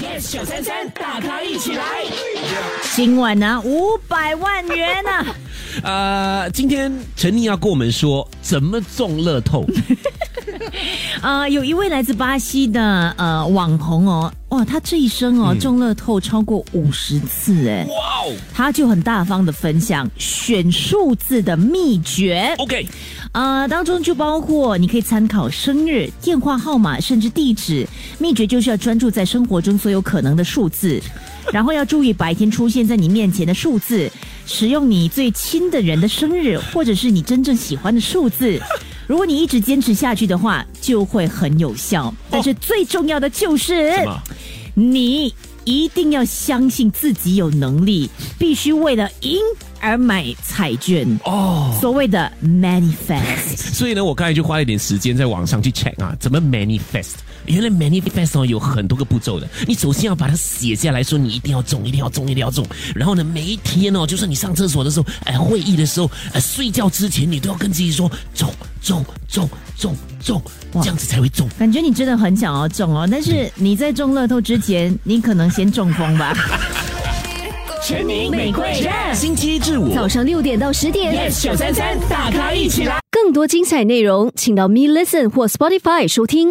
yes 九三三，大咖一起来。今晚呢，五百万元呢、呃，今天陈妮要跟我们说怎么中乐透。呃，有一位来自巴西的呃网红哦，哇，他这一生哦、中乐透超过五十次哎，哇哦他就很大方的分享选数字的秘诀。，OK，呃，当中就包括你可以参考生日、电话号码，甚至地址。秘诀就是要专注在生活中所有可能的数字，然后要注意白天出现在你面前的数字，使用你最亲的人的生日或者是你真正喜欢的数字。如果你一直坚持下去的话，就会很有效。但是最重要的就是？你一定要相信自己有能力，必须为了赢而买彩券。哦，所谓的 manifest。所以呢，我刚才就花了一点时间在网上去 check 啊，怎么 manifest。原来 manifest 哦有很多个步骤的，你首先要把它写下来说，你一定要中，一定要中，一定要中。然后呢，每一天哦，就是你上厕所的时候，哎，会议的时候，呃，睡觉之前，你都要跟自己说中中中中中，这样子才会中。感觉你真的很想要中哦，但是你在中乐透之前，你可能先中风吧。全民玫瑰星期一至五早上六点到十点，yes 九三三，大咖一起来。更多精彩内容，请到 Me Listen 或 Spotify 收听。